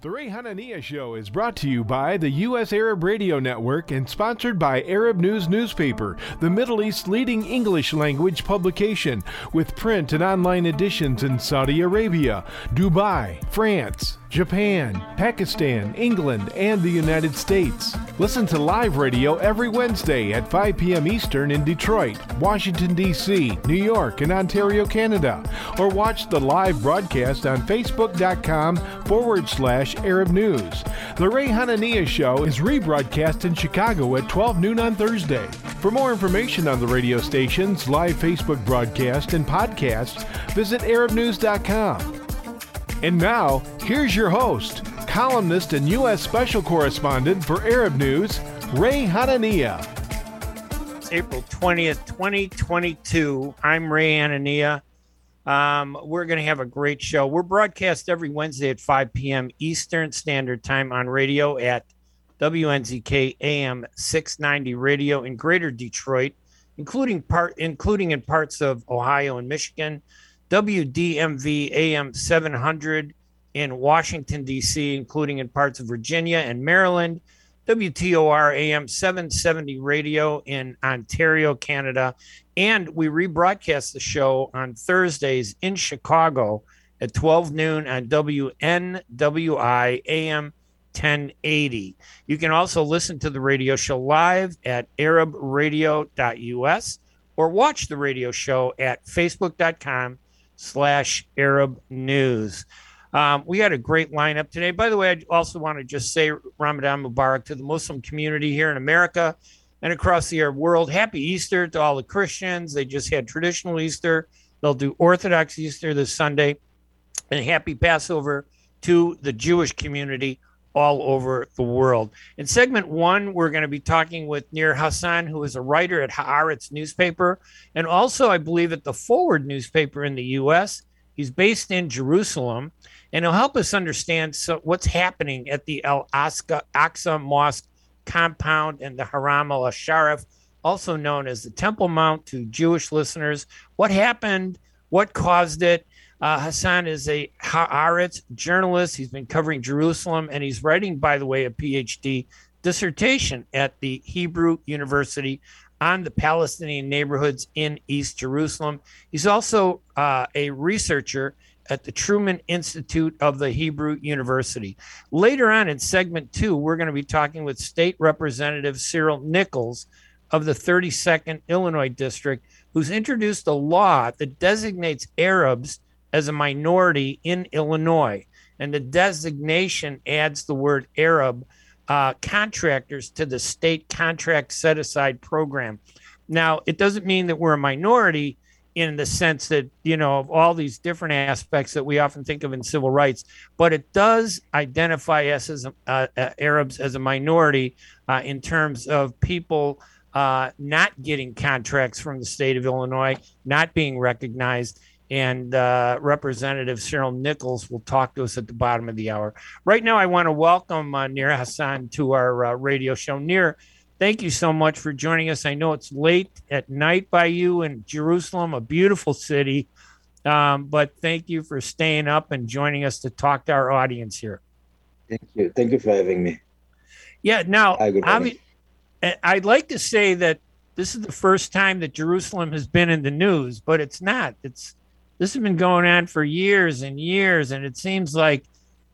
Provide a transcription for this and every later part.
The Ray Hanania Show is brought to you by the U.S. Arab Radio Network and sponsored by Arab News Newspaper, the Middle East's leading English language publication, with print and online editions in Saudi Arabia, Dubai, France, Japan, Pakistan, England, and the United States. Listen to live radio every Wednesday at 5 p.m. Eastern in Detroit, Washington, D.C., New York, and Ontario, Canada. Or watch the live broadcast on Facebook.com forward slash Arab News. The Ray Hanania Show is rebroadcast in Chicago at 12 noon on Thursday. For more information on the radio stations, live Facebook broadcast, and podcasts, visit ArabNews.com. And now, here's your host, columnist and U.S. Special Correspondent for Arab News, Ray Hanania. It's April 20th, 2022. I'm Ray Hanania. Um, we're going to have a great show. We're broadcast every Wednesday at 5 p.m. Eastern Standard Time on radio at WNZK AM 690 radio in Greater Detroit, including part including in parts of Ohio and Michigan. WDMV AM 700 in Washington, D.C., including in parts of Virginia and Maryland. WTOR AM 770 radio in Ontario, Canada. And we rebroadcast the show on Thursdays in Chicago at 12 noon on WNWI AM 1080. You can also listen to the radio show live at arabradio.us or watch the radio show at facebook.com slash Arab News. Um, we had a great lineup today. By the way, I also want to just say Ramadan Mubarak to the Muslim community here in America and across the Arab world. Happy Easter to all the Christians. They just had traditional Easter. They'll do Orthodox Easter this Sunday. And happy Passover to the Jewish community all over the world. In segment one, we're going to be talking with Nir Hasson, who is a writer at Haaretz newspaper and also, I believe, at the Forward newspaper in the U.S. He's based in Jerusalem, and he'll help us understand so, what's happening at the Al Aqsa Mosque compound and the Haram al Sharif, also known as the Temple Mount to Jewish listeners. What happened? What caused it? Uh, Hasson is a Haaretz journalist. He's been covering Jerusalem, and he's writing, by the way, a PhD dissertation at the Hebrew University on the Palestinian neighborhoods in East Jerusalem. He's also uh, a researcher at the Truman Institute of the Hebrew University. Later on in segment two, we're going to be talking with State Representative Cyril Nichols of the 32nd Illinois District, who's introduced a law that designates Arabs as a minority in Illinois. And the designation adds the word Arab uh, contractors to the state contract set aside program. Now, it doesn't mean that we're a minority in the sense that, you know, of all these different aspects that we often think of in civil rights, but it does identify us as uh, uh, Arabs as a minority uh, in terms of people uh, not getting contracts from the state of Illinois, not being recognized and uh, Representative Cyril Nichols will talk to us at the bottom of the hour. Right now, I want to welcome uh, Nir Hasson to our uh, radio show. Nir, thank you so much for joining us. I know it's late at night by you in Jerusalem, a beautiful city, um, but thank you for staying up and joining us to talk to our audience here. Thank you. Thank you for having me. Yeah. Now, I I'd like to say that this is the first time that Jerusalem has been in the news, but it's not. It's this has been going on for years and years, and it seems like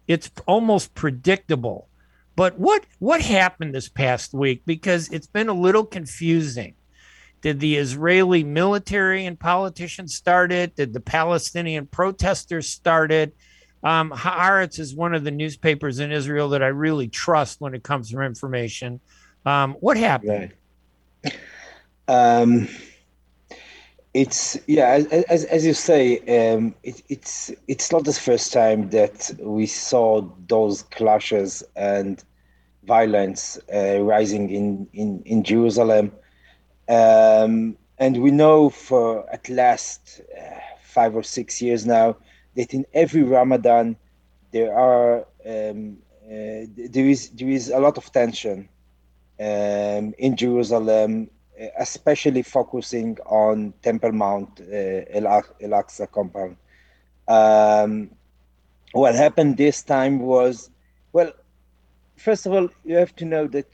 it's almost predictable. But what what happened this past week? Because it's been a little confusing. Did the Israeli military and politicians start it? Did the Palestinian protesters start it? Um, Haaretz is one of the newspapers in Israel that I really trust when it comes to information. Um, what happened? Right. Um, it's yeah, as as you say, um, it, it's it's not the first time that we saw those clashes and violence uh, rising in in in Jerusalem, um, and we know for at last uh, five or six years now that in every Ramadan there are um, uh, there is there is a lot of tension um, in Jerusalem especially focusing on Temple Mount, uh, El Aqsa compound. Um, what happened this time was Well, first of all, you have to know that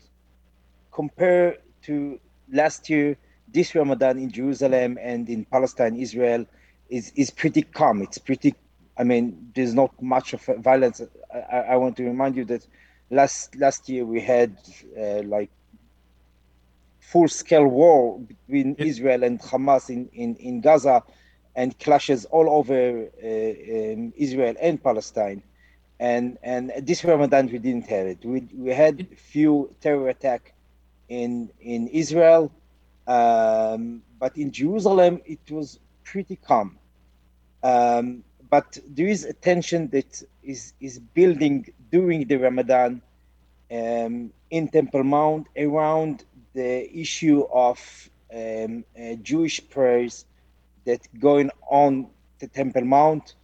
compared to last year, this Ramadan in Jerusalem and in Palestine, Israel, is is pretty calm. It's pretty. I mean, there's not much of violence. I, I want to remind you that last last year we had uh, like full scale war between Israel and Hamas in, in, in Gaza and clashes all over uh, um, Israel and Palestine. And and this Ramadan we didn't have it. We we had few terror attack in in Israel, um, but in Jerusalem it was pretty calm. Um, but there is a tension that is is building during the Ramadan um, in Temple Mount around the issue of um, uh, Jewish prayers that going on the Temple Mount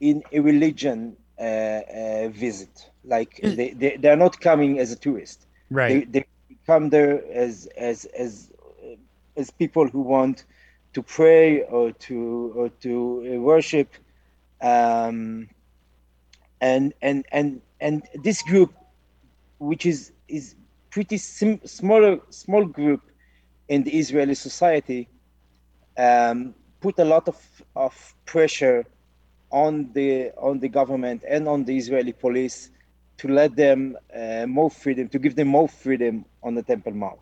in a religion uh, uh, visit. Like they, they, they are not coming as a tourist. Right. They, they come there as as as uh, as people who want to pray or to or to uh, worship. Um, and and and and this group, which is is pretty sim- smaller small group in the Israeli society um, put a lot of, of pressure on the on the government and on the Israeli police to let them uh, more freedom, to give them more freedom on the Temple Mount.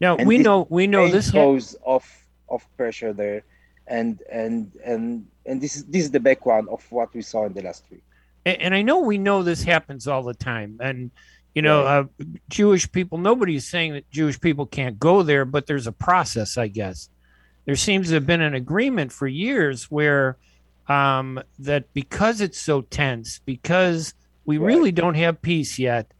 Now and we know we know this ha- of of pressure there, and and and and this is this is the background of what we saw in the last week. And, and I know we know this happens all the time, and you know, uh, Jewish people, nobody's saying that Jewish people can't go there, but there's a process, I guess. There seems to have been an agreement for years where um, that because it's so tense, because we right. really don't have peace yet,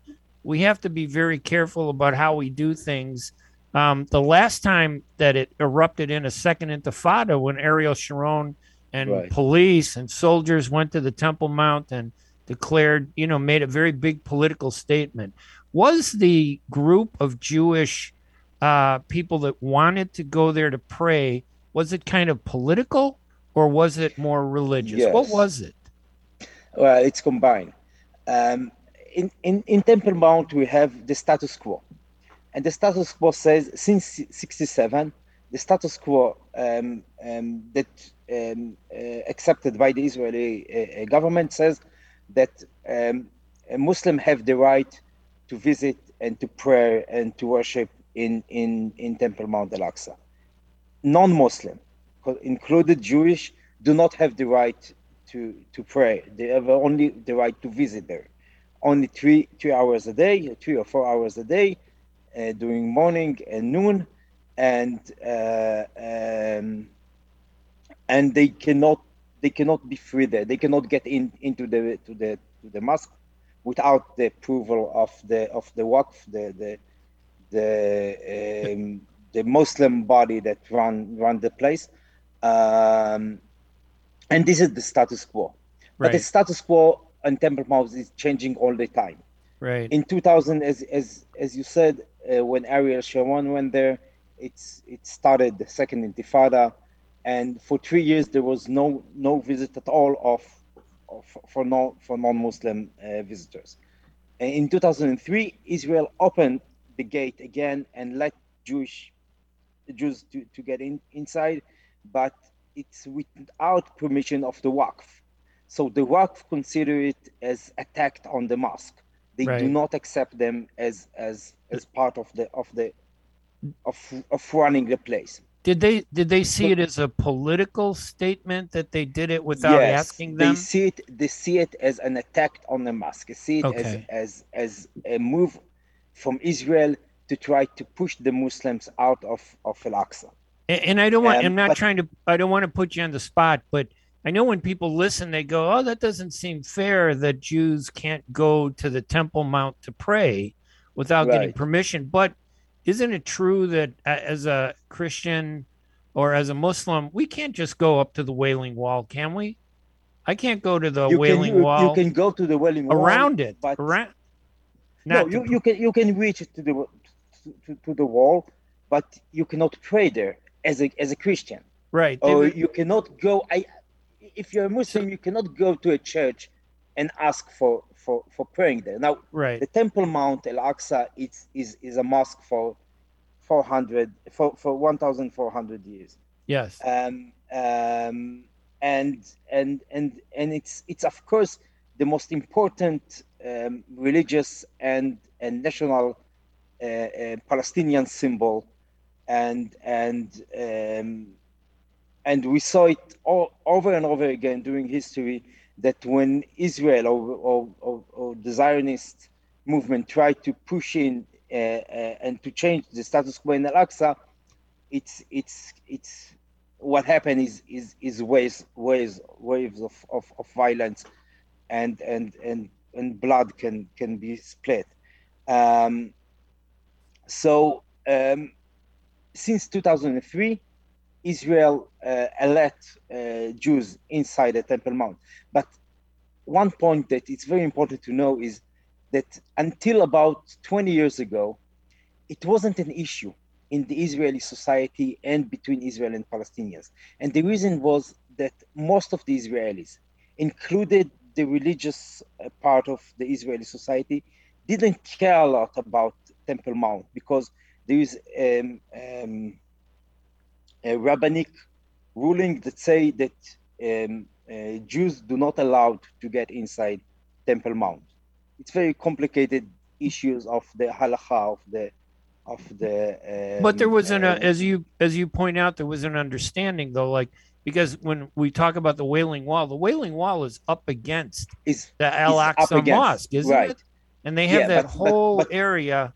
we have to be very careful about how we do things. Um, the last time that it erupted in a second intifada, when Ariel Sharon and right. police and soldiers went to the Temple Mount and declared, you know, made a very big political statement. Was the group of Jewish uh, people that wanted to go there to pray, was it kind of political or was it more religious? Yes. What was it? Well, it's combined. Um, in, in, in Temple Mount, we have the status quo. And the status quo says since 67, the status quo um, um, that um, uh, accepted by the Israeli uh, government says that um, Muslims have the right to visit and to pray and to worship in, in, in Temple Mount Al Aqsa. Non Muslim, included Jewish, do not have the right to, to pray. They have only the right to visit there. Only three, three hours a day, three or four hours a day, uh, during morning and noon. And uh, um, and they cannot they cannot be free there. They cannot get in into the to the to the mosque without the approval of the of the Waqf, the the the um, the Muslim body that run run the place. Um, and this is the status quo. Right. But the status quo on Temple Mount is changing all the time. Right. In 2000, as as as you said, uh, when Ariel Sharon went there, it's it started the second Intifada and for three years there was no no visit at all of, of for non for non-Muslim uh, visitors. And in 2003, Israel opened the gate again and let Jewish Jews to, to get in inside, but it's without permission of the Waqf. So the Waqf consider it as attacked on the mosque. They right. do not accept them as as as part of the of the of of running the place. Did they did they see it as a political statement that they did it without yes, asking them? They see it they see it as an attack on the mosque. They see it okay. as, as as a move from Israel to try to push the Muslims out of of Al-Aqsa. And, and I don't want um, I'm not but, trying to I don't want to put you on the spot, but I know when people listen, they go, "Oh, that doesn't seem fair that Jews can't go to the Temple Mount to pray without right. getting permission." But isn't it true that as a Christian or as a Muslim, we can't just go up to the Wailing Wall, can we? I can't go to the you Wailing can, you, Wall. You can go to the Wailing Wall around it, but around. No, you, you can you can reach to the to, to the wall, but you cannot pray there as a as a Christian. Right. Or you cannot go. I, if you're a Muslim, you cannot go to a church and ask for for, for praying there. Now, right. the Temple Mount Al Aqsa is, is, is a mosque for 400 for, for 1,400 years. Yes. Um, um, and and and and it's it's of course the most important um, religious and and national uh, uh, Palestinian symbol, and and um, and we saw it all, over and over again during history that when Israel or, or, or, or the Zionist movement tried to push in uh, uh, and to change the status quo in Al-Aqsa, it's it's it's what happened is is is waves waves waves of, of, of violence and and and and blood can can be split. Um, so um, since 2003, Israel uh, let uh, Jews inside the Temple Mount. But one point that it's very important to know is that until about 20 years ago, it wasn't an issue in the Israeli society and between Israel and Palestinians. And the reason was that most of the Israelis, included the religious uh, part of the Israeli society, didn't care a lot about Temple Mount because there is um, um, a rabbinic ruling that say that um, uh, Jews do not allowed to get inside Temple Mount. It's very complicated issues of the halacha of the of the. Um, but there was an, uh, um, as you as you point out, there was an understanding though, like because when we talk about the Wailing Wall, the Wailing Wall is up against is the Al Aqsa Mosque, isn't right. it? And they have Yeah, that but- but- whole but- area.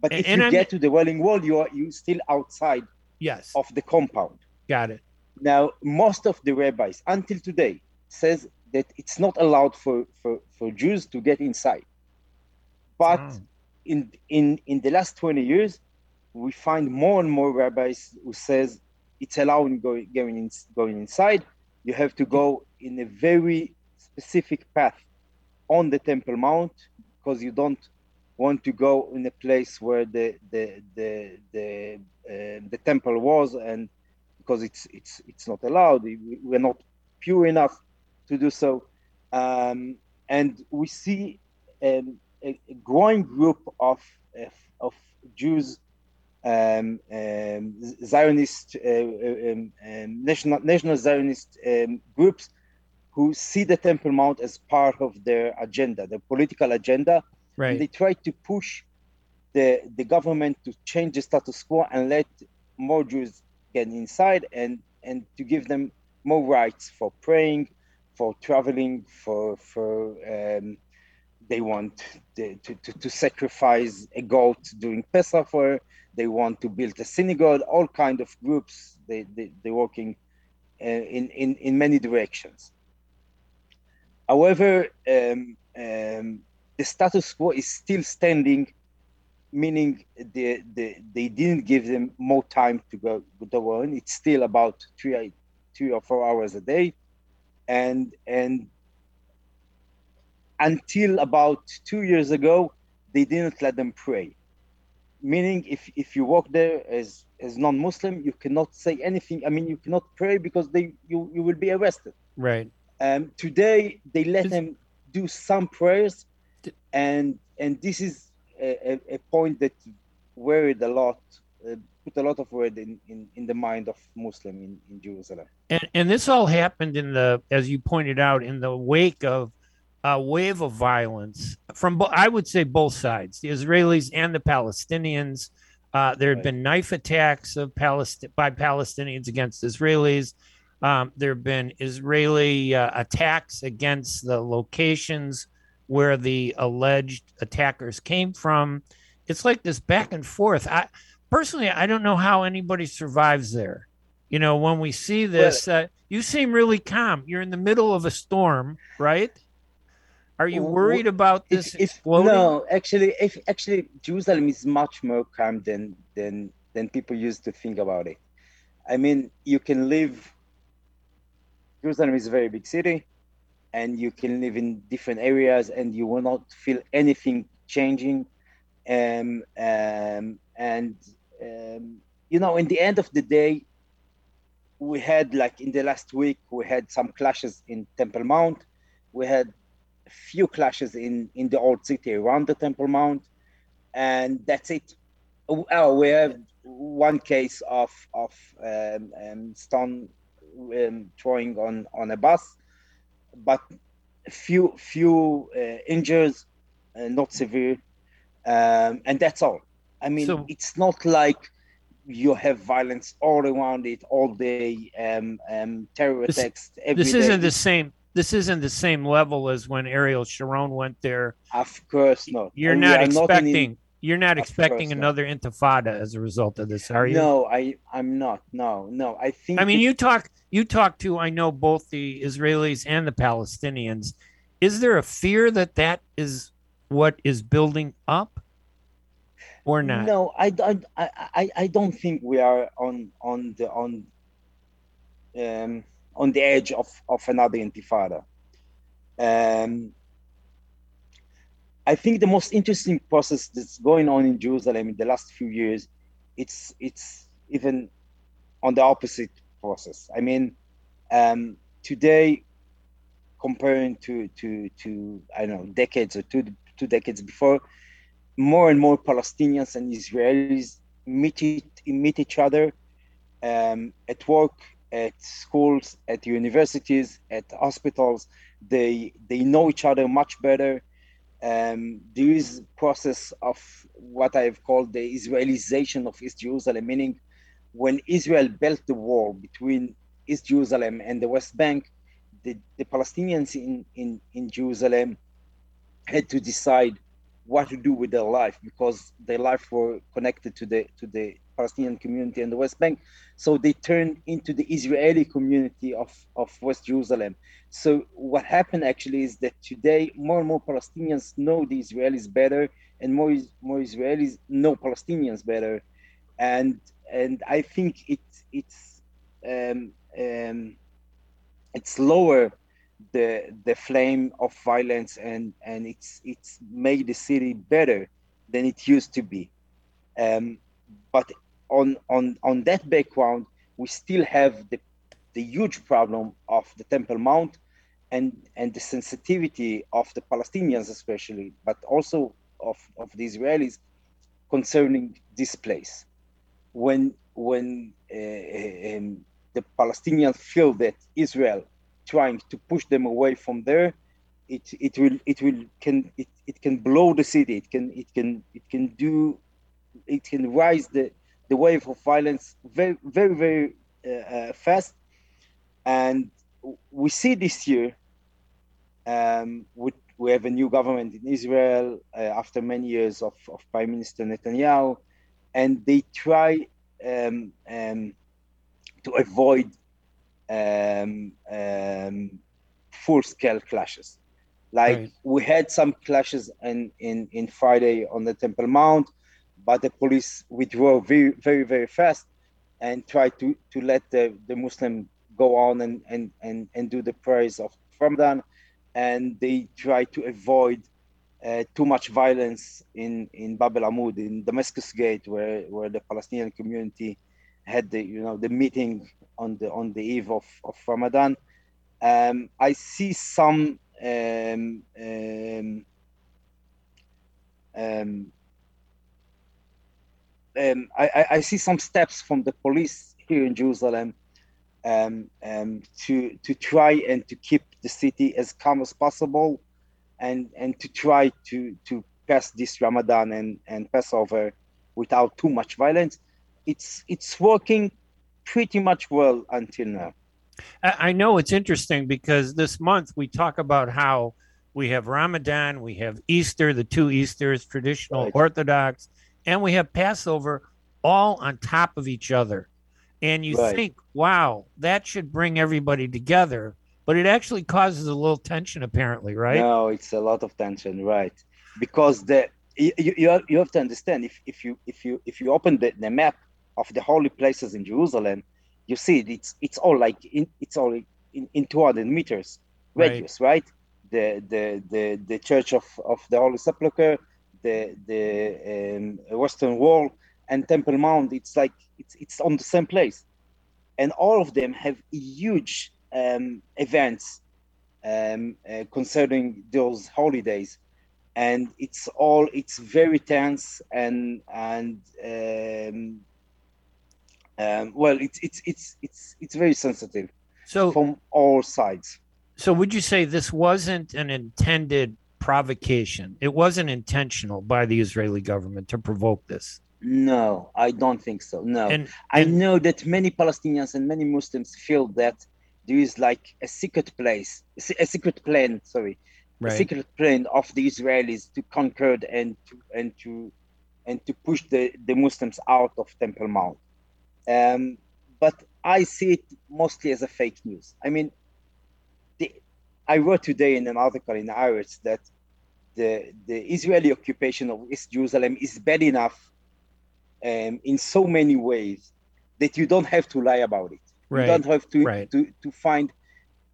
But and- if you I'm- get to the Wailing Wall, you are you still outside Yes, of the compound. got it. Now, most of the rabbis until today says that it's not allowed for, for, for Jews to get inside. But Oh. in in in the last 20 years, we find more and more rabbis who says it's allowed going going in, going inside. You have to go in a very specific path on the Temple Mount because you don't want to go in a place where the the the the uh, the temple was and because it's it's it's not allowed We- we're not pure enough to do so. Um, and we see um, a, a growing group of of, of Jews um, um, Zionist uh, um, um, national national Zionist groups who see the Temple Mount as part of their agenda, their political agenda, Right. and they try to push the the government to change the status quo and let more Jews get inside and and to give them more rights for praying, for traveling, for for um, they want to, to to sacrifice a goat during Pesach for they want to build a synagogue, all kind of groups they they they're working uh, in in in many directions. However, um, um, the status quo is still standing, meaning the, the, they didn't give them more time to go go on. It's still about three, three or four hours a day, and and until about two years ago, they didn't let them pray. Meaning, if if you walk there as as non-Muslim, you cannot say anything. I mean, you cannot pray because they you you will be arrested. Right. Um, today they let them do some prayers, and and this is a, a, point that worried a lot, uh, put a lot of worry in, in, in the mind of Muslim in, in Jerusalem. And and this all happened in the, as you pointed out, in the wake of a wave of violence from, I would say, both sides, the Israelis and the Palestinians. Uh, there had Right. been knife attacks of Palest- by Palestinians against Israelis. Um, there have been Israeli uh, attacks against the locations where the alleged attackers came from. It's like this back and forth. I personally, I don't know how anybody survives there. You know, when we see this, uh, you seem really calm. You're in the middle of a storm, right? Are you worried about this If, if no, actually, if actually Jerusalem is much more calm than than than people used to think about it. I mean, you can live. Jerusalem is a very big city, and you can live in different areas, and you will not feel anything changing. Um, um, and um, you know, in the end of the day, we had like in the last week, we had some clashes in Temple Mount. We had a few clashes in in the old city around the Temple Mount, and that's it. Oh, we have one case of of um, um, stone um, throwing on on a bus, but few few uh, injured, uh, not severe, um, and that's all. I mean, so, it's not like you have violence all around it all day, um, um, terror this, attacks. this isn't the same. This isn't the same level as when Ariel Sharon went there. Of course not. You're not expecting. Not you're not expecting another not. intifada as a result of this, are you? No, I I'm not. No, no. I think. I mean, you talk you talk to I know both the Israelis and the Palestinians. Is there a fear that that is what is building up? or not? No, I, I, I, I don't think we are on on the on um, on the edge of, of another intifada. Um, I think the most interesting process that's going on in Jerusalem in the last few years, it's it's even on the opposite process. I mean, um, today, comparing to to to I don't know decades or two two decades before, more and more Palestinians and Israelis meet, it, meet each other um, at work, at schools, at universities, at hospitals. They they know each other much better. Um, there is process of what I have called the Israelization of East Jerusalem, meaning when Israel built the wall between East Jerusalem and the West Bank, the, the Palestinians in, in, in Jerusalem had to decide what to do with their life because their life were connected to the to the Palestinian community in the West Bank. So they turned into the Israeli community of, of West Jerusalem. So what happened actually is that today more and more Palestinians know the Israelis better and more more Israelis know Palestinians better. And and I think it it's um, um, it's lower the the flame of violence and and it's it's made the city better than it used to be um, but on on on that background we still have the the huge problem of the temple mount and and the sensitivity of the palestinians especially but also of of the israelis concerning this place when when uh, um, the palestinians feel that israel trying to push them away from there, it it will it will can it, it can blow the city. It can it can it can do it can rise the the wave of violence very very very uh, uh, fast, and we see this year. Um, we, we have a new government in Israel uh, after many years of, of Prime Minister Netanyahu, and they try um, um, to avoid um, um, full scale clashes. Like right. we had some clashes in, in, in Friday on the Temple Mount, but the police withdrew very, very, very fast and tried to, to let the, the Muslim go on and, and, and, and do the prayers of Ramadan. And they tried to avoid uh, too much violence in, in Bab el Amud, in Damascus Gate, where, where the Palestinian community had the you know the meeting on the on the eve of, of Ramadan. Um, I see some um, um, um, I, I, see some steps from the police here in Jerusalem um, um, to to try and to keep the city as calm as possible, and and to try to to pass this Ramadan and and Passover without too much violence. It's it's working pretty much well until now. I know it's interesting because this month we talk about how we have Ramadan, we have Easter, the two Easters, traditional right. Orthodox, and we have Passover all on top of each other. And you right. think, wow, that should bring everybody together, but it actually causes a little tension, apparently, right? No, it's a lot of tension, right? Because the you, you, have, you have to understand if, if you if you if you open the, the map of the holy places in Jerusalem, you see it, it's it's all like in, it's all in, in 200 meters radius, right? right? The the the the Church of, of the Holy Sepulchre, the the um, Western Wall, and Temple Mount. It's like it's it's on the same place, and all of them have huge um, events um, uh, concerning those holidays, and it's all it's very tense and and um, um, well, it's it's it's it's it's very sensitive. So from all sides. So would you say this wasn't an intended provocation? It wasn't intentional by the Israeli government to provoke this. No, I don't think so. No, and, I know that many Palestinians and many Muslims feel that there is like a secret place, a secret plan. Sorry, right. a secret plan of the Israelis to conquer and to and to and to push the, the Muslims out of Temple Mount. Um, but I see it mostly as a fake news. I mean, I wrote today in an article in Haaretz that the the Israeli occupation of East Jerusalem is bad enough um, in so many ways that you don't have to lie about it. Right. You don't have to right. to, to find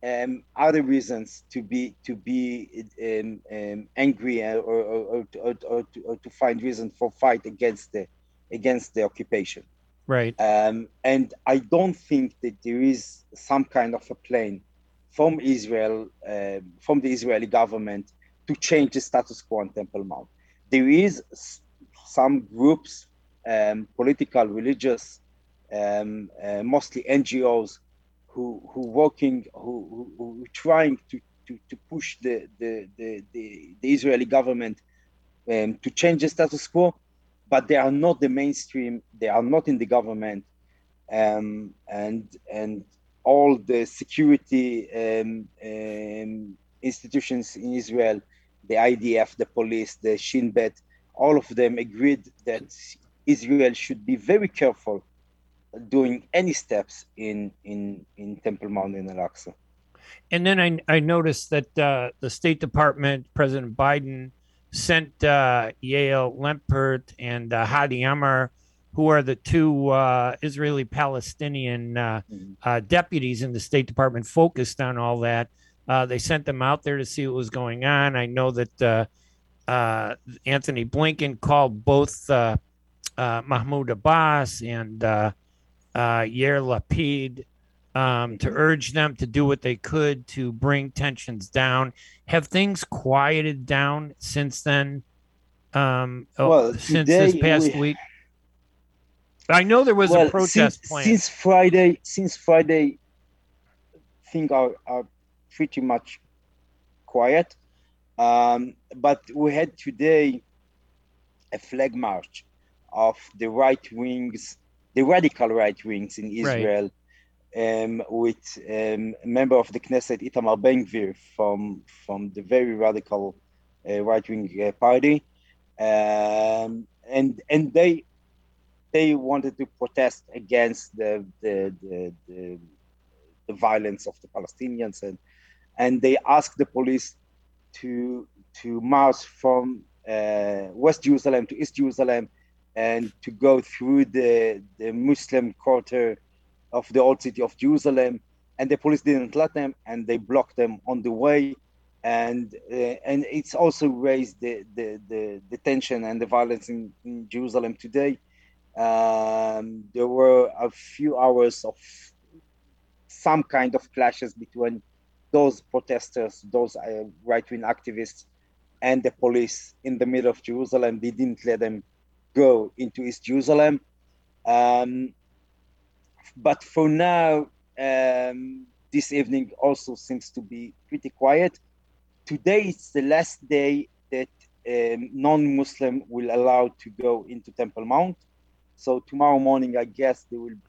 um, other reasons to be to be um, um, angry or or, or, or, or, to, or to find reason for fight against the against the occupation. Right. Um, and I don't think that there is some kind of a plan from Israel, uh, from the Israeli government, to change the status quo on Temple Mount. There is some groups um, political, religious, um, uh, mostly NGOs who who working who, who, who trying to, to, to push the, the, the, the, the Israeli government um, to change the status quo, but they are not the mainstream. They are not in the government, um, and and all the security um, um, institutions in Israel, the IDF, the police, the Shin Bet, all of them agreed that Israel should be very careful doing any steps in in in Temple Mount in Al-Aqsa. And then I I noticed that uh, the State Department, President Biden, sent uh, Yael Lempert and uh, Hady Amr, who are the two uh, Israeli Palestinian uh, mm-hmm. Uh, deputies in the State Department, focused on all that. Uh, they sent them out there to see what was going on. I know that Antony Blinken called both uh, Mahmoud Abbas and uh, uh, Yair Lapid um, to urge them to do what they could to bring tensions down. Have things quieted down since then? Um, oh, since this past we... week, I know there was well, a protest since, plan since Friday. Since Friday, things are, are pretty much quiet. Um, but we had today a flag march of the right wings, the radical right wings in Israel, right. um, with um, a member of the Knesset, Itamar Ben Gvir, from from the very radical uh, right wing uh, party, um, and and they they wanted to protest against the the, the the, the violence of the Palestinians and and they asked the police to to march from uh, West Jerusalem to East Jerusalem and to go through the, the Muslim quarter of the old city of Jerusalem. And the police didn't let them, and they blocked them on the way. And uh, and it's also raised the, the, the, the tension and the violence in, in Jerusalem today. Um, there were a few hours of some kind of clashes between those protesters, those uh, right-wing activists, and the police in the middle of Jerusalem. They didn't let them go into East Jerusalem. Um, but for now, um, this evening also seems to be pretty quiet. Today is the last day that um, non-Muslim will allow to go into Temple Mount. So tomorrow morning, I guess there will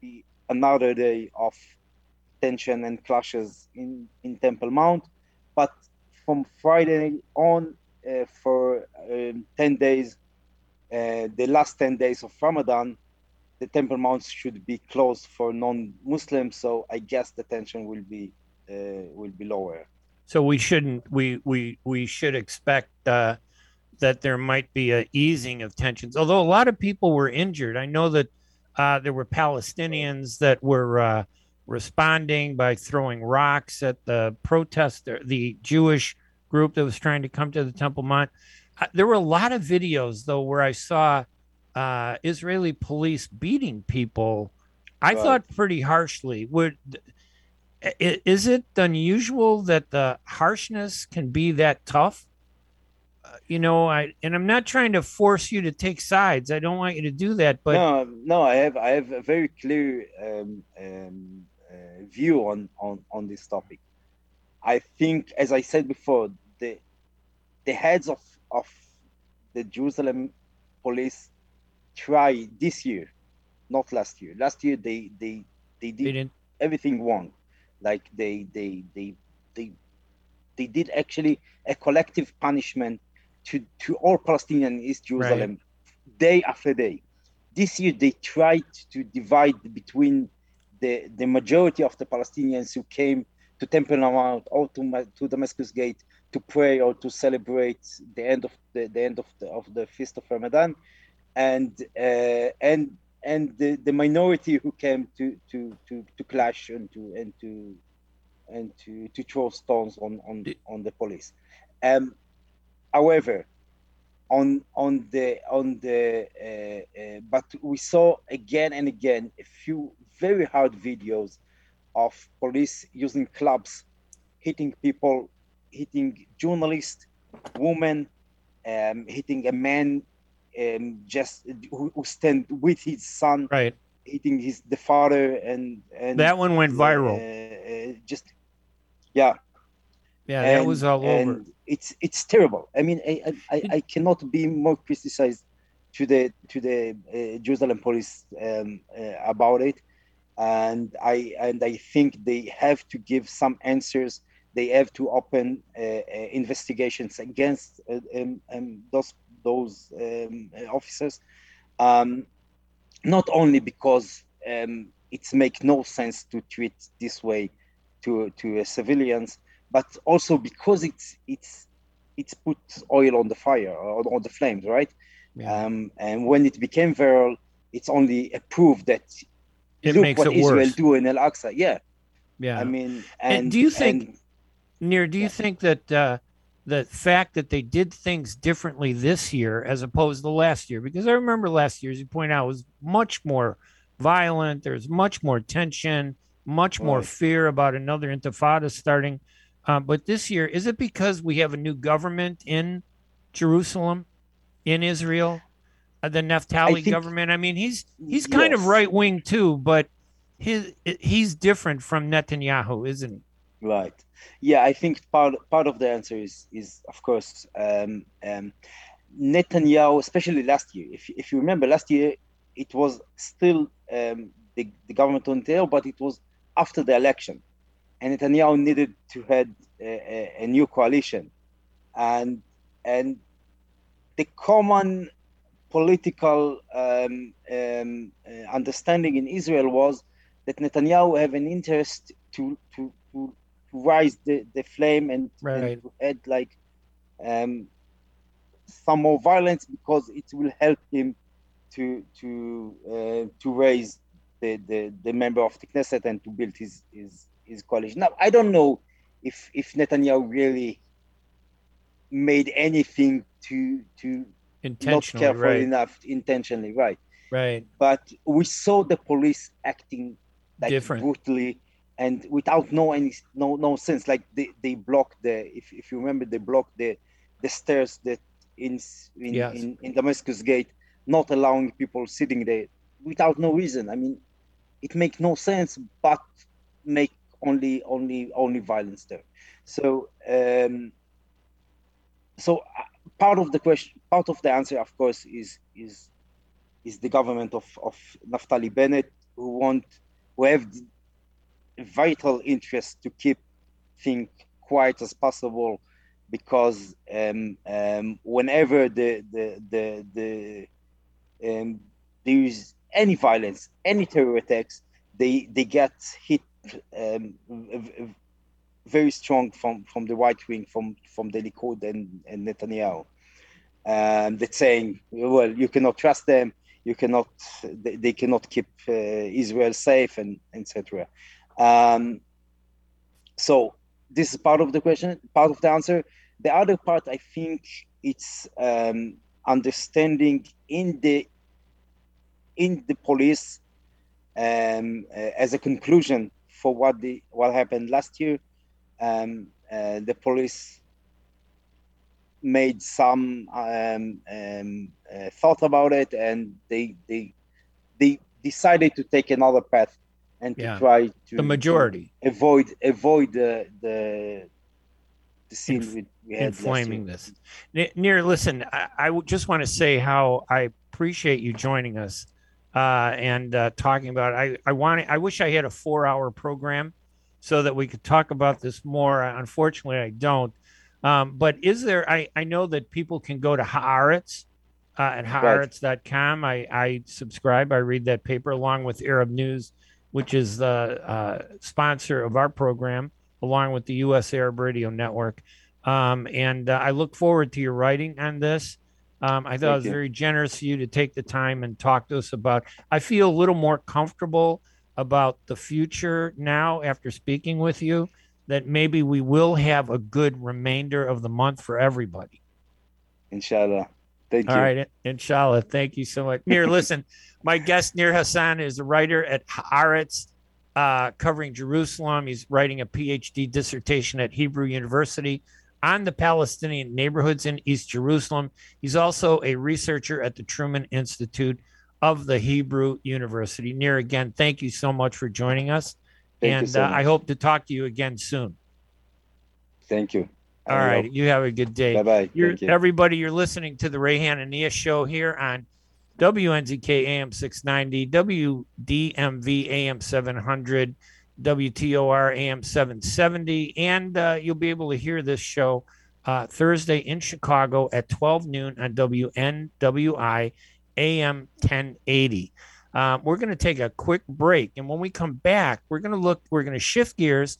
be another day of tension and clashes in, in Temple Mount. But from Friday on, uh, for um, 10 days, uh, the last 10 days of Ramadan, the Temple Mounts should be closed for non-Muslims. So I guess the tension will be uh, will be lower. So we shouldn't we we we should expect uh, that there might be a easing of tensions. Although a lot of people were injured, I know that uh, there were Palestinians that were uh, responding by throwing rocks at the protester, the Jewish group that was trying to come to the Temple Mount there were a lot of videos though where I saw uh, Israeli police beating people. I right. thought pretty harshly. Would is it unusual that the harshness can be that tough? You know, I and I'm not trying to force you to take sides. I don't want you to do that, but no, no, I have I have a very clear um, um, uh, view on on on this topic. I think, as I said before, the the heads of of the Jerusalem police try this year, not last year. Last year they they they did they everything wrong like they they they they they did actually a collective punishment to to all Palestinians in East Jerusalem right. day after day. This year they tried to divide between the the majority of the Palestinians who came to Temple Mount or to, to Damascus Gate to pray or to celebrate the end of the, the end of the of the feast of Ramadan, and uh, and and the, the minority who came to, to, to, to clash and to and to and to, to throw stones on, on, on the police. Um, however, on on the on the uh, uh, but we saw again and again a few very hard videos of police using clubs, hitting people, hitting journalists, women, um, hitting a man um, just who, who, stand with his son, right, hitting his the father, and and that one went viral. Uh, uh, just yeah, yeah, and, that was all over. It's it's terrible. I mean, I I, I cannot be more criticized to the to the uh, Jerusalem police um, uh, about it, and I and I think they have to give some answers. They have to open uh, uh, investigations against um, um, those those um, officers, um, not only because um, it makes no sense to treat this way to to uh, civilians, but also because it's it's it's put oil on the fire or on the flames, right? Yeah. Um, and when it became viral, it's only a proof that it look what Israel worse. do in Al Aqsa. Yeah, yeah. I mean, and, and do you think, and, Nir? Do you yeah. think that uh, the fact that they did things differently this year as opposed to last year because i remember last year as you point out was much more violent there's much more tension much more fear about another intifada starting uh, but this year is it because we have a new government in jerusalem in israel uh, the Naftali think, government i mean he's he's kind yes. of right wing too but his he's different from netanyahu isn't he Right. Yeah, I think part part of the answer is is of course um, um, Netanyahu, especially last year. If if you remember, last year it was still um, the the government on tail, but it was after the election, and Netanyahu needed to head a, a, a new coalition, and and the common political um, um, uh, understanding in Israel was that Netanyahu have an interest to to to rise the, the flame and, right. and add like um, some more violence because it will help him to to uh, to raise the, the, the member of the Knesset and to build his his, his coalition. Now I don't know if if Netanyahu really made anything to to not careful right. enough intentionally, right? Right. But we saw the police acting like Different. brutally and without no any no no sense like they, they blocked the if, if you remember they blocked the the stairs that in in, yes. in in damascus gate not allowing people sitting there without no reason i mean it makes no sense but make only only only violence there. So um so uh, part of the question part of the answer of course is is is the government of of naftali bennett who want who have vital interest to keep things quiet as possible because um, um, whenever the the the, the um, there is any violence, any terror attacks, they they get hit um, very strong from from the right wing, from from the Likud and, and Netanyahu. Um, that's saying, well, you cannot trust them, you cannot, they, they cannot keep uh, Israel safe, and etc. Um, so this is part of the question, part of the answer. The other part, I think, it's um, understanding in the in the police um, uh, as a conclusion for what the what happened last year. Um, uh, the police made some um, um, uh, thought about it, and they they they decided to take another path and to Yeah. try to The majority to avoid avoid the the the scene Inf- we, we had last inflaming this. Nir, listen, I, I just want to say how I appreciate you joining us uh, and uh, talking about. I I want. I wish I had a four-hour program so that we could talk about this more. Unfortunately, I don't. Um, but is there? I I know that people can go to Haaretz. Uh, at haaretz.com. I, I subscribe. I read that paper along with Arab News, which is the uh, sponsor of our program, along with the U.S. Arab Radio Network. Um, and uh, I look forward to your writing on this. Um, I thought it was you. very generous of you to take the time and talk to us about. I feel a little more comfortable about the future now after speaking with you. That maybe we will have a good remainder of the month for everybody. Inshallah. Thank All you. right, inshallah. Thank you so much. Nir, listen, my guest Nir Hasson is a writer at Haaretz, uh, covering Jerusalem. He's writing a PhD dissertation at Hebrew University on the Palestinian neighborhoods in East Jerusalem. He's also a researcher at the Truman Institute of the Hebrew University. Nir again, thank you so much for joining us, Thank and so uh, I hope to talk to you again soon. Thank you. All right, you have a good day. Bye bye. You. everybody, you're listening to the Ray Hanania show here on WNZK AM 690, WDMV AM 700, WTOR AM 770, and uh, you'll be able to hear this show uh, Thursday in Chicago at 12 noon on WNWI AM 1080. Um, we're going to take a quick break, and when we come back, we're going to look. We're going to shift gears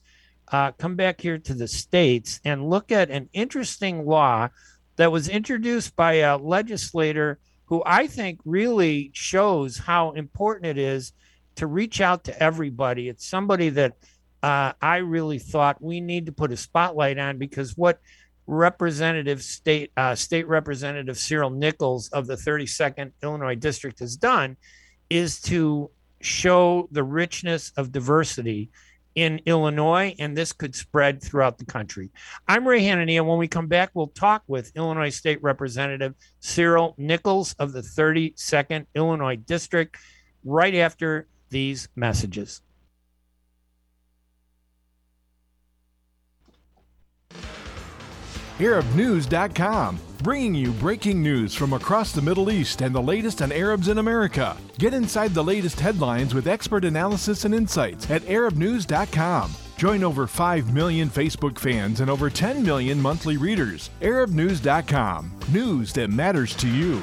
uh, come back here to the states and look at an interesting law that was introduced by a legislator who I think really shows how important it is to reach out to everybody. It's somebody that uh, I really thought we need to put a spotlight on because what Representative State uh, State Representative Cyril Nichols of the 32nd Illinois District has done is to show the richness of diversity in Illinois, and this could spread throughout the country. I'm Ray Hanania. When we come back, we'll talk with Illinois State Representative Cyril Nichols of the 32nd Illinois District right after these messages. ArabNews.com, bringing you breaking news from across the Middle East and the latest on Arabs in America. Get inside the latest headlines with expert analysis and insights at ArabNews.com. Join over 5 million Facebook fans and over 10 million monthly readers. ArabNews.com, news that matters to you.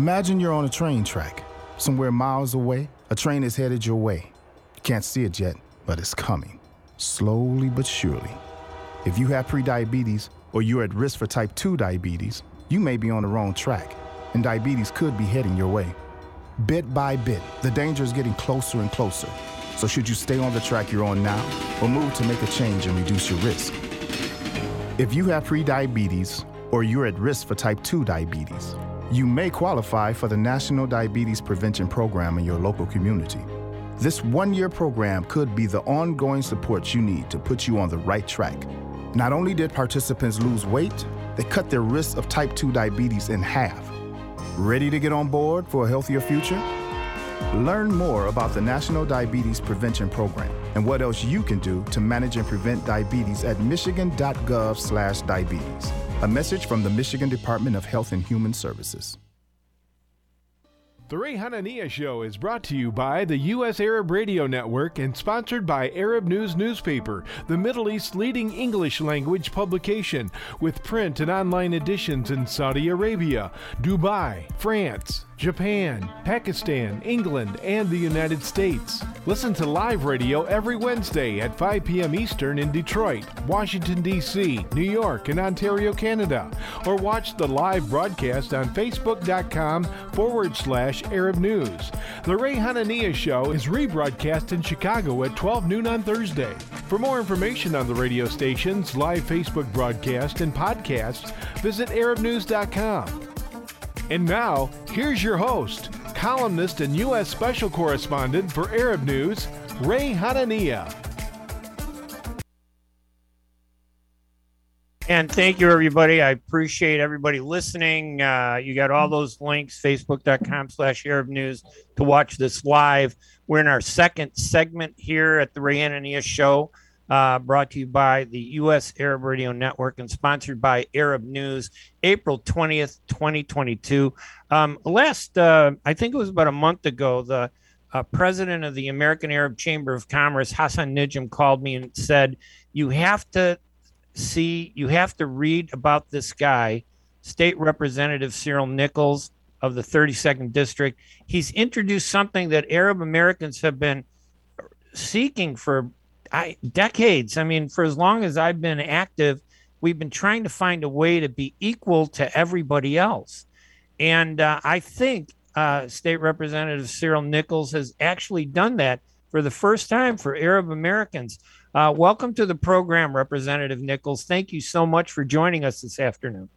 Imagine you're on a train track. Somewhere miles away, a train is headed your way. You can't see it yet, but it's coming. Slowly but surely. If you have prediabetes or you're at risk for type 2 diabetes, you may be on the wrong track, and diabetes could be heading your way. Bit by bit, the danger is getting closer and closer. So, should you stay on the track you're on now or move to make a change and reduce your risk? If you have prediabetes or you're at risk for type 2 diabetes, you may qualify for the National Diabetes Prevention Program in your local community. This one year program could be the ongoing support you need to put you on the right track. Not only did participants lose weight, they cut their risk of type 2 diabetes in half. Ready to get on board for a healthier future? Learn more about the National Diabetes Prevention Program and what else you can do to manage and prevent diabetes at michigan.gov/diabetes. A message from the Michigan Department of Health and Human Services. The Ray Hanania Show is brought to you by the U.S. Arab Radio Network and sponsored by Arab News Newspaper, the Middle East's leading English language publication, with print and online editions in Saudi Arabia, Dubai, France, Japan, Pakistan, England, and the United States. Listen to live radio every Wednesday at 5 p.m. Eastern in Detroit, Washington, D.C., New York, and Ontario, Canada. Or watch the live broadcast on Facebook.com forward slash Arab News. The Ray Hanania Show is rebroadcast in Chicago at 12 noon on Thursday. For more information on the radio stations, live Facebook broadcast, and podcasts, visit ArabNews.com. And now, here's your host, columnist and U.S. Special Correspondent for Arab News, Ray Hanania. And thank you, everybody. I appreciate everybody listening. Uh, you got all those links, facebook.com slash Arab News to watch this live. We're in our second segment here at the Ray Hanania Show, uh, brought to you by the U.S. Arab Radio Network and sponsored by Arab News, April 20th, 2022. Um, last, uh, I think it was about a month ago, the uh, president of the American Arab Chamber of Commerce, Hassan Najm, called me and said, You have to see, you have to read about this guy, State Representative Cyril Nichols of the 32nd District. He's introduced something that Arab Americans have been seeking for I, decades. I mean, for as long as I've been active, we've been trying to find a way to be equal to everybody else. And uh, I think uh, State Representative Cyril Nichols has actually done that for the first time for Arab Americans. Uh, welcome to the program, Representative Nichols. Thank you so much for joining us this afternoon.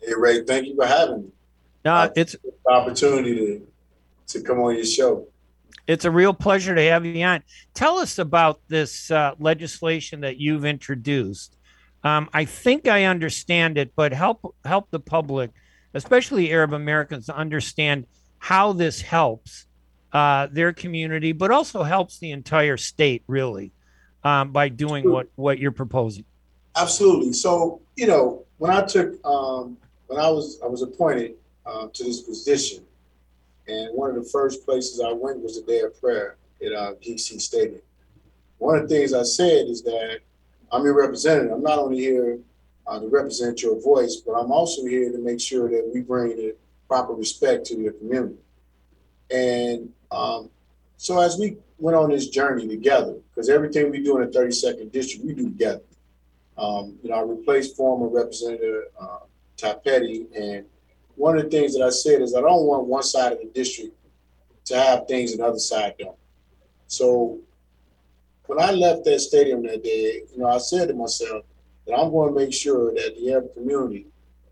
Hey, Ray, thank you for having me. Uh, it's an opportunity to, to come on your show. It's a real pleasure to have you on. Tell us about this uh, legislation that you've introduced. Um, I think I understand it, but help help the public, especially Arab Americans, to understand how this helps uh, their community, but also helps the entire state, really um, by doing what what you're proposing. Absolutely. So you know, when I took um, when I was I was appointed uh, to this position, and one of the first places I went was a day of prayer at uh, DC Stadium. One of the things I said is that I'm your representative. I'm not only here uh, to represent your voice, but I'm also here to make sure that we bring the proper respect to your community. And um, so as we went on this journey together because everything we do in the 32nd district, we do together. Um, you know, I replaced former Representative uh, Thapedi, and one of the things that I said is I don't want one side of the district to have things the other side don't. So when I left that stadium that day, you know, I said to myself that I'm going to make sure that the Arab community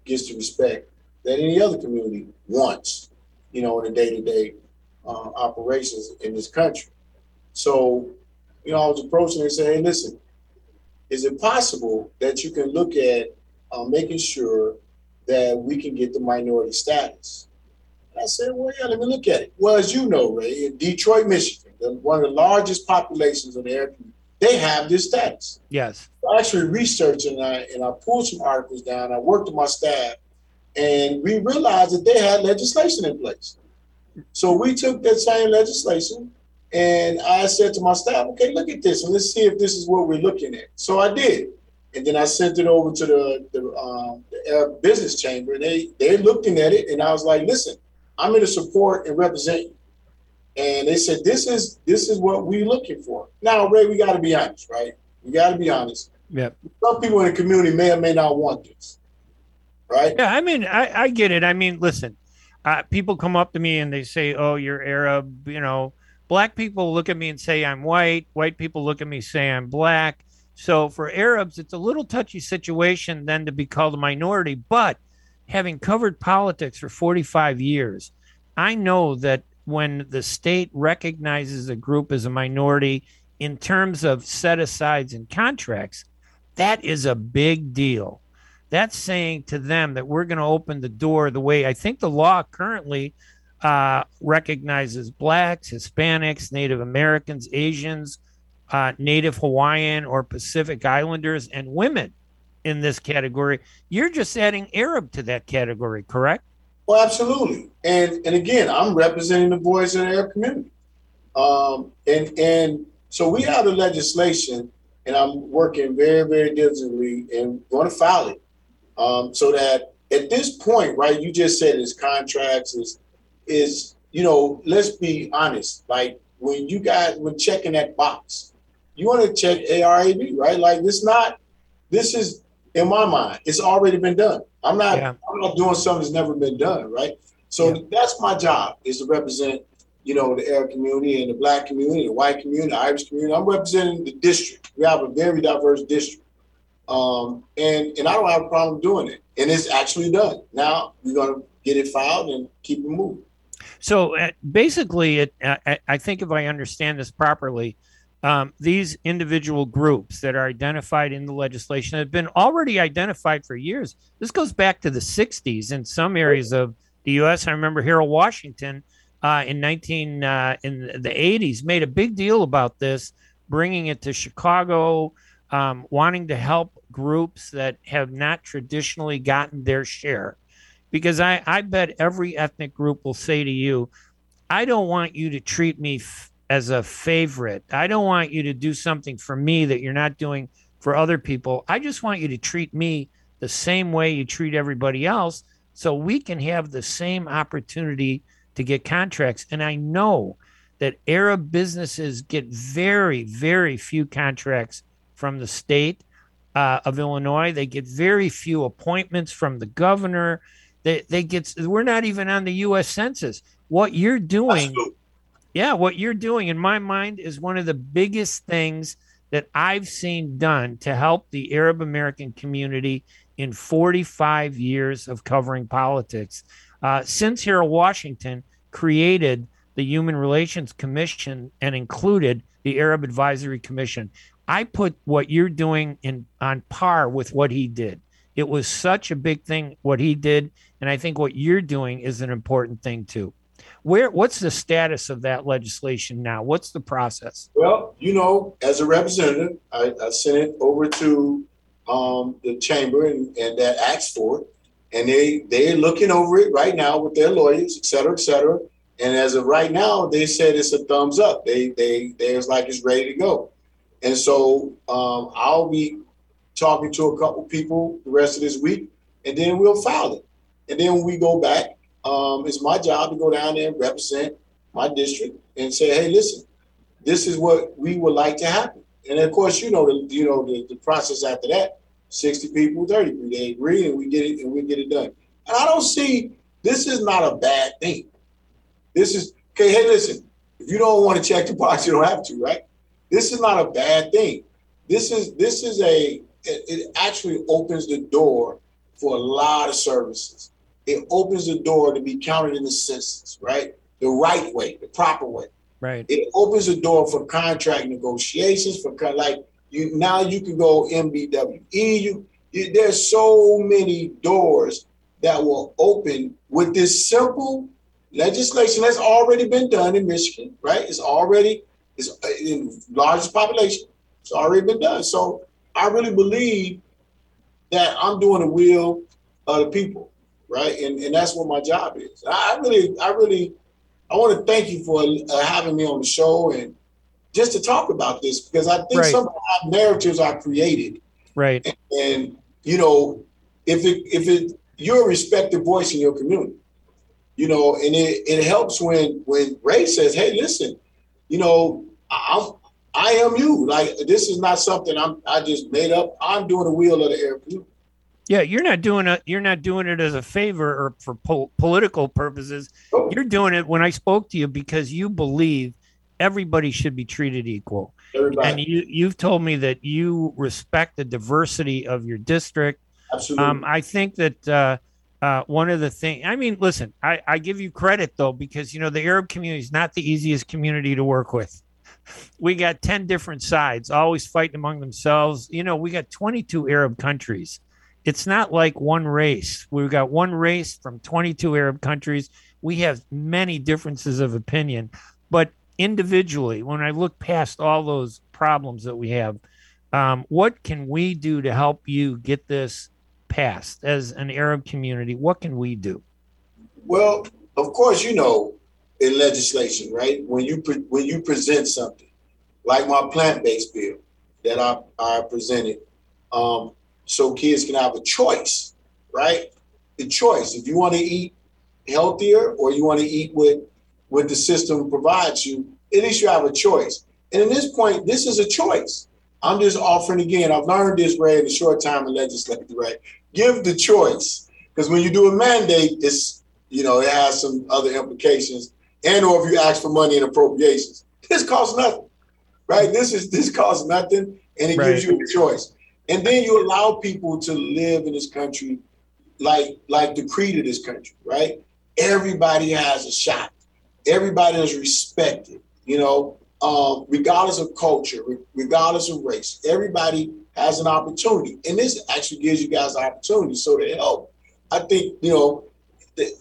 gets the respect that any other community wants, you know, in the day-to-day uh, operations in this country. So, you know, I was approaching and saying, hey, listen, is it possible that you can look at uh, making sure that we can get the minority status? And I said, well, yeah, let me look at it. Well, as you know, Ray, in Detroit, Michigan, the, one of the largest populations of the area, they have this status. Yes. I actually researched and I and I pulled some articles down. I worked with my staff, and we realized that they had legislation in place. So we took that same legislation, and I said to my staff, "Okay, look at this, and let's see if this is what we're looking at." So I did, and then I sent it over to the the, um, the Arab Business Chamber, and they they looking at it, and I was like, "Listen, I'm going to support and represent you." And they said, "This is this is what we're looking for." Now, Ray, we got to be honest, right? We got to be honest. Yep. Some people in the community may or may not want this, right? Yeah, I mean, I, I get it. I mean, listen, uh, people come up to me and they say, "Oh, you're Arab," you know. Black people look at me and say I'm white. White people look at me and say I'm black. So for Arabs, it's a little touchy situation then to be called a minority. But having covered politics for 45 years, I know that when the state recognizes a group as a minority in terms of set asides and contracts, that is a big deal. That's saying to them that we're going to open the door the way I think the law currently uh, recognizes blacks, Hispanics, Native Americans, Asians, uh, Native Hawaiian or Pacific Islanders, and women in this category. You're just adding Arab to that category, correct? Well, absolutely. And and again, I'm representing the voice of the Arab community. Um, and and so we have the legislation, and I'm working very very diligently and going to file it, um, so that at this point, right? You just said it's contracts is is you know let's be honest. Like when you got when checking that box, you want to check ARAB, right? Like this not this is in my mind, it's already been done. I'm not Yeah. I'm not doing something that's never been done, right? So Yeah. that's my job is to represent, you know, the Arab community and the black community, the white community, the Irish community. I'm representing the district. We have a very diverse district. Um, and and I don't have a problem doing it. And it's actually done. Now we're gonna get it filed and keep it moving. So uh, basically, it, I, I think if I understand this properly, um, these individual groups that are identified in the legislation have been already identified for years. This goes back to the 60s in some areas of the U.S. I remember Harold Washington uh, in 19 uh, in the 80s made a big deal about this, bringing it to Chicago, um, wanting to help groups that have not traditionally gotten their share because I, I bet every ethnic group will say to you, I don't want you to treat me as a favorite. I don't want you to do something for me that you're not doing for other people. I just want you to treat me the same way you treat everybody else so we can have the same opportunity to get contracts. And I know that Arab businesses get very, very few contracts from the state uh, of Illinois. They get very few appointments from the governor. They they get we're not even on the U.S. Census. What you're doing. Yeah, what you're doing in my mind is one of the biggest things that I've seen done to help the Arab American community in 45 years of covering politics. Uh, since Harold Washington created the Human Relations Commission and included the Arab Advisory Commission, I put what you're doing in on par with what he did. It was such a big thing what he did, and I think what you're doing is an important thing too. Where what's the status of that legislation now? What's the process? Well, you know, as a representative, I, I sent it over to um, the chamber and, and that asked for it. And they, they're looking over it right now with their lawyers, et cetera, et cetera. And as of right now, they said it's a thumbs up. They, they, there's like it's ready to go. And so um, I'll be talking to a couple people the rest of this week, and then we'll file it. And then when we go back, um, it's my job to go down there and represent my district and say, hey, listen, this is what we would like to happen. And of course, you know the you know the, the process after that, 60 people, 30 people, they agree and we get it and we get it done. And I don't see this is not a bad thing. This is okay, hey, listen, if you don't want to check the box, you don't have to, right? This is not a bad thing. This is this is a it, it actually opens the door for a lot of services. It opens the door to be counted in the census, right? The right way, the proper way Right. it opens the door for contract negotiations for like you now you can go MBWE. You, you there's so many doors that will open with this simple legislation that's already been done in Michigan, right? It's already It's uh, in largest population. It's already been done. So I really believe that I'm doing the will of the people, right? And and that's what my job is. I, I really, I really, I want to thank you for uh, having me on the show and just to talk about this because I think Right. some of our narratives are created, Right. and you know, if it if it you're a respected voice in your community, you know, and it, it helps when when Ray says, "Hey, listen, you know, I'm I am you. Like this is not something I'm I just made up. I'm doing the wheel of the community." Yeah, you're not doing it. You're not doing it as a favor or for po- political purposes. Oh, You're doing it when I spoke to you because you believe everybody should be treated equal. everybody, And you you've told me that you respect the diversity of your district. absolutely. Um, I think that uh, uh, one of the things. I mean, listen, I, I give you credit though because you know the Arab community is not the easiest community to work with. We got ten different sides, always fighting among themselves. You know, we got twenty-two Arab countries. It's not like one race. We've got one race from twenty-two Arab countries. We have many differences of opinion, but individually, when I look past all those problems that we have, um, what can we do to help you get this passed as an Arab community? What can we do? Well, of course, you know, in legislation, right? When you pre- when you present something like my plant-based bill that I, I presented, um, so kids can have a choice, right? The choice if you want to eat healthier or you want to eat what what the system provides you. At least you have a choice. And at this point, this is a choice. I'm just offering again. I've learned this, Ray, in a short time in legislature, right? Give the choice because when you do a mandate, it's you know, it has some other implications. And or if you ask for money and appropriations, this costs nothing, right? This is this costs nothing, and it gives you a choice. And then you allow people to live in this country like like the creed of this country, right? Everybody has a shot. Everybody is respected, you know, um, regardless of culture, re- regardless of race. Everybody has an opportunity, and this actually gives you guys an opportunity. So to help, I think you know that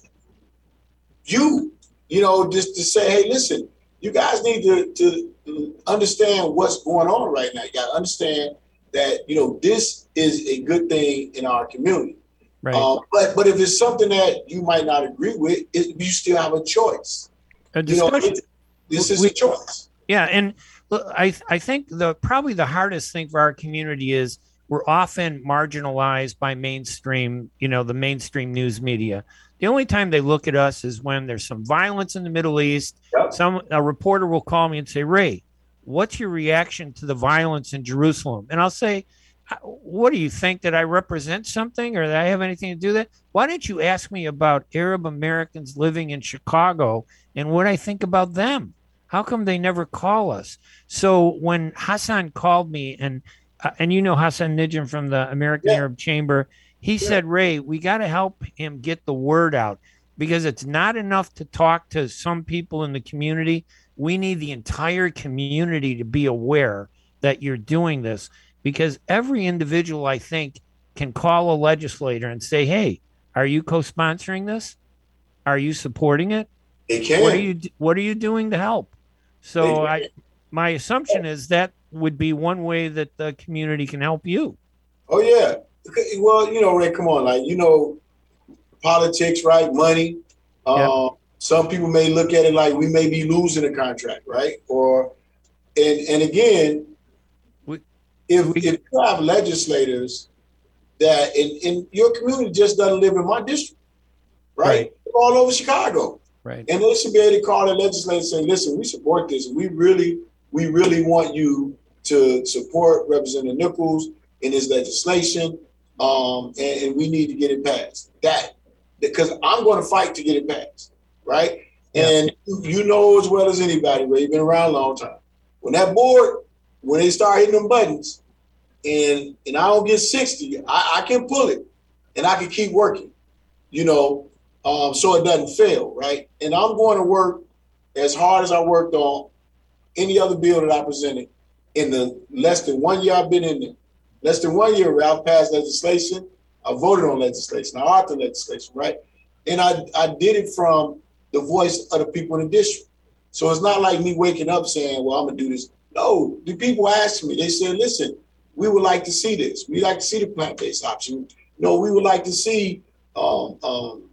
you, you know, just to say, hey, listen, you guys need to, to understand what's going on right now. You got to understand that you know this is a good thing in our community. Right. Um, but but if it's something that you might not agree with, it, you still have a choice. a You know, it- this is We- a choice. yeah, and look, I I think the probably the hardest thing for our community is we're often marginalized by mainstream, you know, the mainstream news media. The only time they look at us is when there's some violence in the Middle East. Yep. Some a reporter will call me and say, "Ray, what's your reaction to the violence in Jerusalem?" And I'll say, "What do you think that I represent something or that I have anything to do with that? Why didn't you ask me about Arab Americans living in Chicago and what I think about them? How come they never call us?" So when Hassan called me and uh, and you know Hassan Nijam from the American Yeah. Arab Chamber, he Yeah. said, "Ray, we got to help him get the word out because it's not enough to talk to some people in the community. We need the entire community to be aware that you're doing this because every individual I think can call a legislator and say, "Hey, are you co-sponsoring this? Are you supporting it? They can. What are you what are you doing to help?" So I my assumption is that would be one way that the community can help you. Oh yeah. Well, you know, Ray, come on, like you know, politics, right? Money. Um, Some people may look at it like we may be losing a contract, right? Or, and and again, We- if we- if you have legislators that in in your community just doesn't live in my district, right? Right. All over Chicago. Right. And they should be able to call the legislature and say, listen, we support this. We really, we really want you to support Representative Nichols in his legislation. Um, and, and we need to get it passed. That because I'm going to fight to get it passed, right? Yeah. And you- know as well as anybody, Ray, you've been around a long time. When that board, when they start hitting them buttons, and and I don't get 60, I, I can pull it and I can keep working, you know, um, so it doesn't fail, right? And I'm going to work as hard as I worked on any other bill that I presented in the less than one year I've been in there. Less than one year, I've passed legislation. I voted on legislation. I authored legislation, right? And I, I did it from the voice of the people in the district. So it's not like me waking up saying, "Well, I'm gonna do this." No, the people asked me. They said, "Listen, we would like to see this. We like to see the plant-based option. No, we would like to see um, um,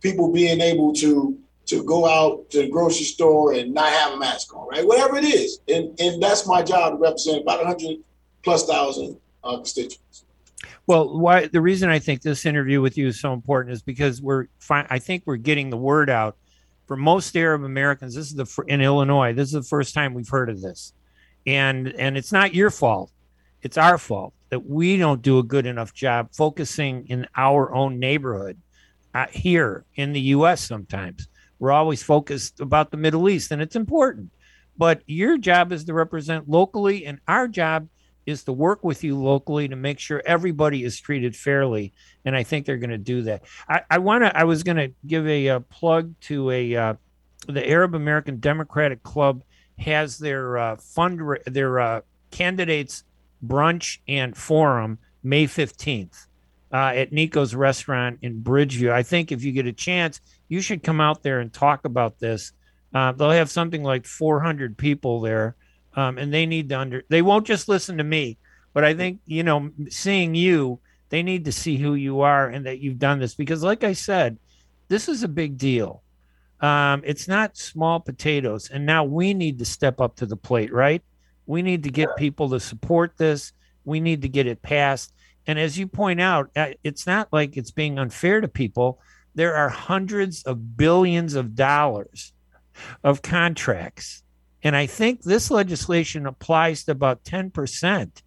people being able to to go out to the grocery store and not have a mask on, right? Whatever it is, and and that's my job to represent about 100 plus thousand uh, constituents. Well, why the reason I think this interview with you is so important is because we're fi- I think we're getting the word out for most Arab Americans. This is the in Illinois. This is the first time we've heard of this, and and it's not your fault. It's our fault that we don't do a good enough job focusing in our own neighborhood uh, here in the U.S. Sometimes we're always focused about the Middle East, and it's important. But your job is to represent locally, and our job is to work with you locally to make sure everybody is treated fairly. And I think they're going to do that. I, I want to, I was going to give a, a, plug to a, uh, the Arab American Democratic Club has their uh, fund, their uh, candidates brunch and forum May 15th uh, at Nico's restaurant in Bridgeview. I think if you get a chance, you should come out there and talk about this. Uh, they'll have something like 400 people there um, and they need to under they won't just listen to me but i think you know seeing you they need to see who you are and that you've done this. Because like i said this is a big deal. Um, it's not small potatoes. And now we need to step up to the plate right? We need to get people to support this. We need to get it passed. And as you point out uh, it's not like it's being unfair to people. There are hundreds of billions of dollars of contracts and I think this legislation applies to about 10%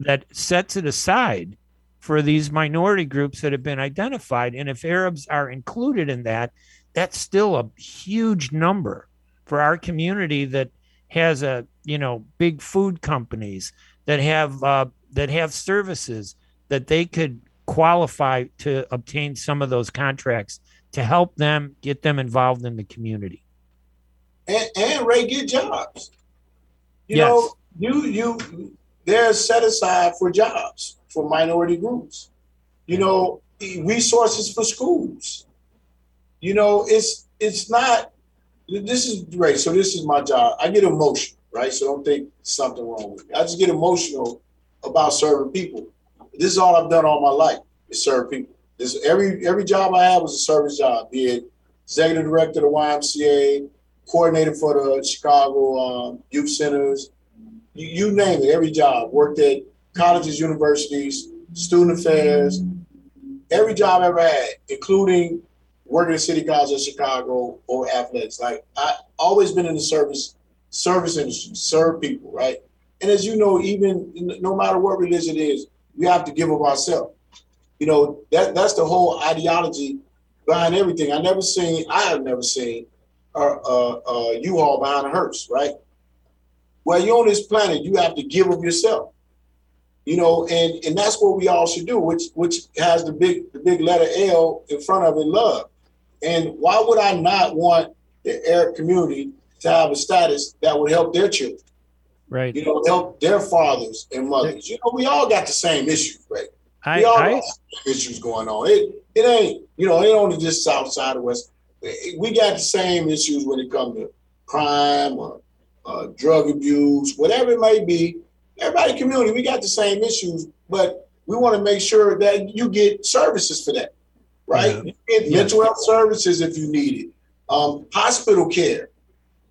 that sets it aside for these minority groups that have been identified. And if Arabs are included in that, that's still a huge number for our community that has a you know big food companies that have uh, that have services that they could qualify to obtain some of those contracts to help them get them involved in the community and, and Ray get jobs. You yes. know, you you they're set aside for jobs for minority groups. You know, resources for schools. You know, it's it's not. This is great. So this is my job. I get emotional, right? So don't think something wrong with me. I just get emotional about serving people. This is all I've done all my life is serve people. This every every job I had was a service job. Be it executive director of the YMCA, coordinator for the Chicago um, youth centers, you, you, name it, every job. Worked at colleges, universities, student affairs, every job I ever had, including working at City College of Chicago or athletics. Like I always been in the service service industry, serve people, right? And as you know, even no matter what religion is, we have to give of ourselves. You know, that that's the whole ideology behind everything. I never seen, I have never seen a, a, a U-Haul behind a hearse, right? Well, you're on this planet, you have to give of yourself. You know, and and that's what we all should do, which which has the big the big letter L in front of it, love. And why would I not want the Arab community to have a status that would help their children? Right. You know, help their fathers and mothers. You know, we all got the same issues, right? I, we all I, got issues going on. It it ain't, you know, it ain't only just south side of west we got the same issues when it comes to crime or uh, drug abuse, whatever it may be. Everybody community, we got the same issues, but we want to make sure that you get services for that, right? Yeah. You get yeah. mental health services if you need it, um, hospital care.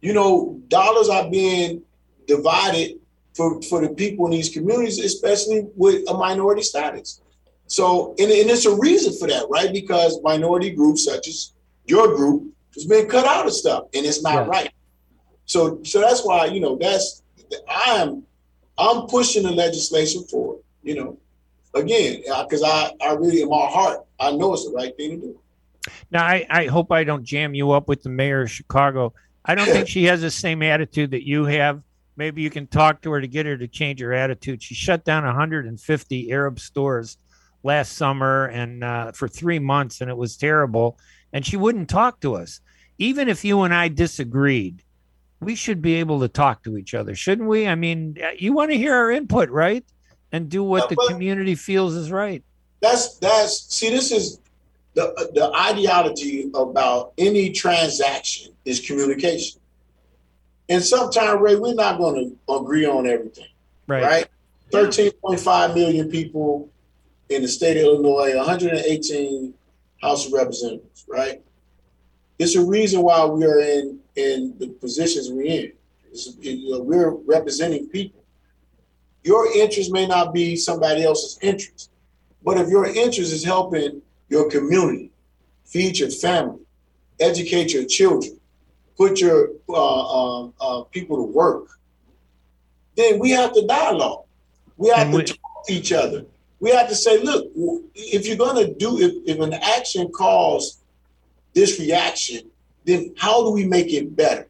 You know, dollars are being divided for, for the people in these communities, especially with a minority status. So, and, and it's a reason for that, right? Because minority groups such as your group is being cut out of stuff, and it's not yeah. right. So, so that's why you know that's I'm I'm pushing the legislation forward. You know, again, because I I really in my heart I know it's the right thing to do. Now, I I hope I don't jam you up with the mayor of Chicago. I don't think she has the same attitude that you have. Maybe you can talk to her to get her to change her attitude. She shut down 150 Arab stores last summer and uh, for three months, and it was terrible and she wouldn't talk to us. Even if you and I disagreed, we should be able to talk to each other, shouldn't we? I mean, uh, you want to hear our input, right? And do what the community feels is right. That's that's see, this is the the ideology about any transaction is communication. And sometimes, Ray, we're not going to agree on everything. Right. Right. 13.5 million people in the state of Illinois, 118 House of Representatives, right? It's a reason why we are in in the positions we're in. You know, we're representing people. Your interest may not be somebody else's interest, but if your interest is helping your community, feed your family, educate your children, put your uh, uh, uh, people to work, then we have to dialogue. We have And to we- talk to each other. We have to say, look, if you're going to do, if, if an action causes this reaction, then how do we make it better?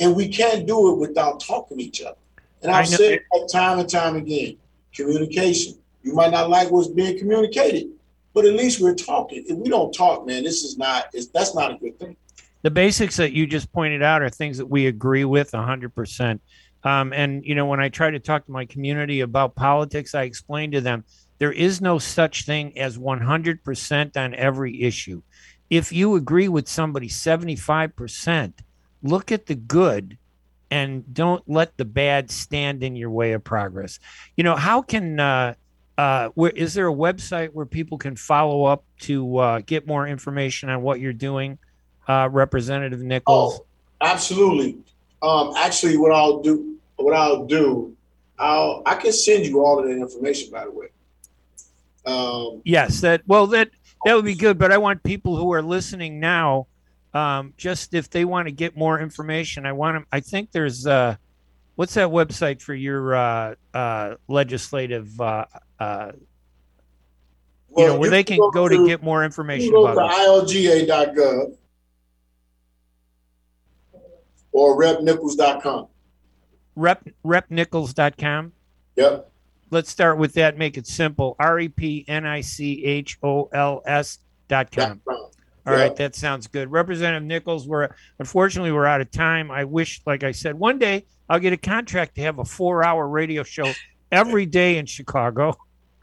And we can't do it without talking to each other. And I've said that time and time again communication. You might not like what's being communicated, but at least we're talking. If we don't talk, man, this is not, it's, that's not a good thing. the basics that you just pointed out are things that we agree with 100%. Um, and, you know, when I try to talk to my community about politics, I explain to them there is no such thing as 100% on every issue. If you agree with somebody 75%, look at the good and don't let the bad stand in your way of progress. You know, how can, uh, uh, where is there a website where people can follow up to uh, get more information on what you're doing? uh, Representative Nichols? Oh, absolutely. Um, actually, what I'll do, what I'll do, I'll I can send you all of that information. By the way. Um, Yes, that well that that would be good. But I want people who are listening now, um, just if they want to get more information, I want them. I think there's uh, what's that website for your uh, uh, legislative, uh, uh, you well, know, where they can go to get more You information go to about it. ilga.gov or repnichols.com. Rep repnichols.com. Yep. Let's start with that. Make it simple. R e p n i c h o l s dot com. All All right, that sounds good. Representative Nichols, we're unfortunately we're out of time. I wish, like I said, one day I'll get a contract to have a four-hour radio show every day in Chicago.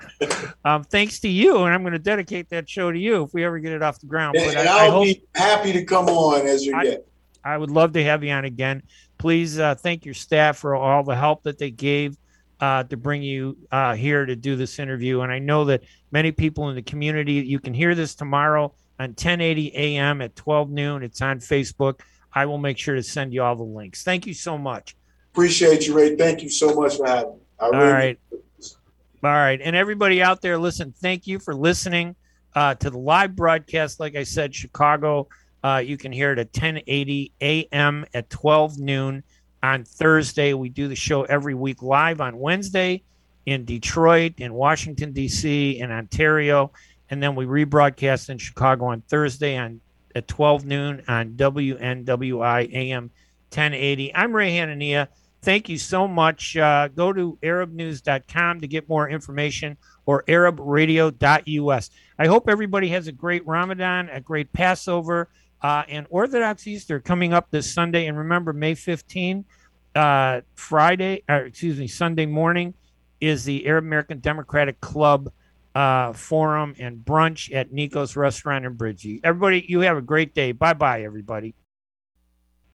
um, thanks to you, and I'm going to dedicate that show to you if we ever get it off the ground. And, But and I, I I'll hope be happy to come on as your I- guest. I would love to have you on again. Please uh, thank your staff for all the help that they gave uh, to bring you uh, here to do this interview. And I know that many people in the community, you can hear this tomorrow on 1080 a.m. at 12 noon. It's on Facebook. I will make sure to send you all the links. Thank you so much. Appreciate you, Ray. Thank you so much for having me. I All really right. All right. And everybody out there, listen, thank you for listening uh, to the live broadcast. Like I said, Chicago, uh, you can hear it at 1080 a.m. at 12 noon on Thursday. We do the show every week live on Wednesday in Detroit, in Washington, D.C., in Ontario. And then we rebroadcast in Chicago on Thursday on at 12 noon on WNWI AM 1080. I'm Ray Hanania. Thank you so much. Uh, go to arabnews.com to get more information or arabradio.us. I hope everybody has a great Ramadan, a great Passover, uh, and Orthodox Easter coming up this Sunday. And remember, May 15, uh, Friday, or excuse me, Sunday morning is the Arab American Democratic Club uh, forum and brunch at Nico's Restaurant in Bridgeview. Everybody, you have a great day. Bye bye, everybody.